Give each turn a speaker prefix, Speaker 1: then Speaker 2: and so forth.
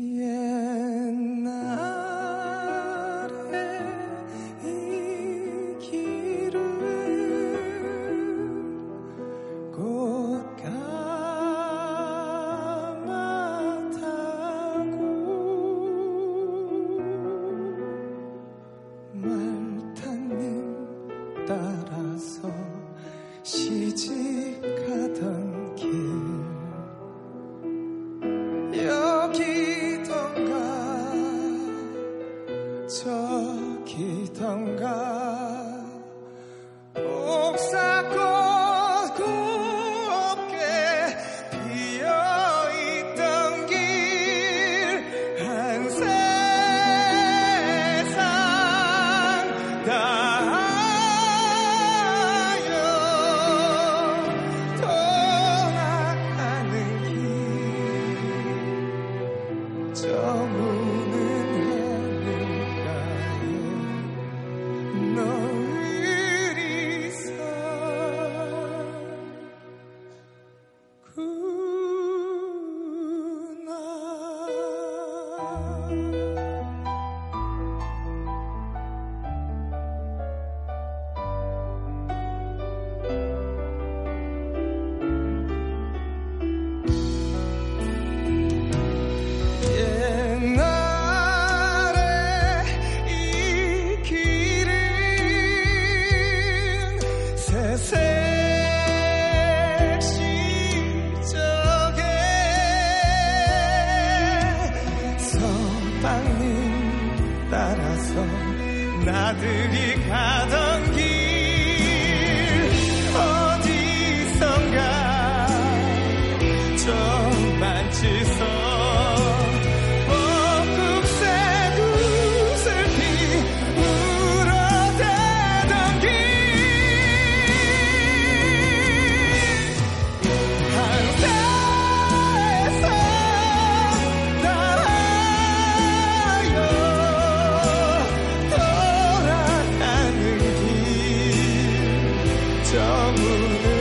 Speaker 1: Yeah. 따라서 나들이 가던 길. tongue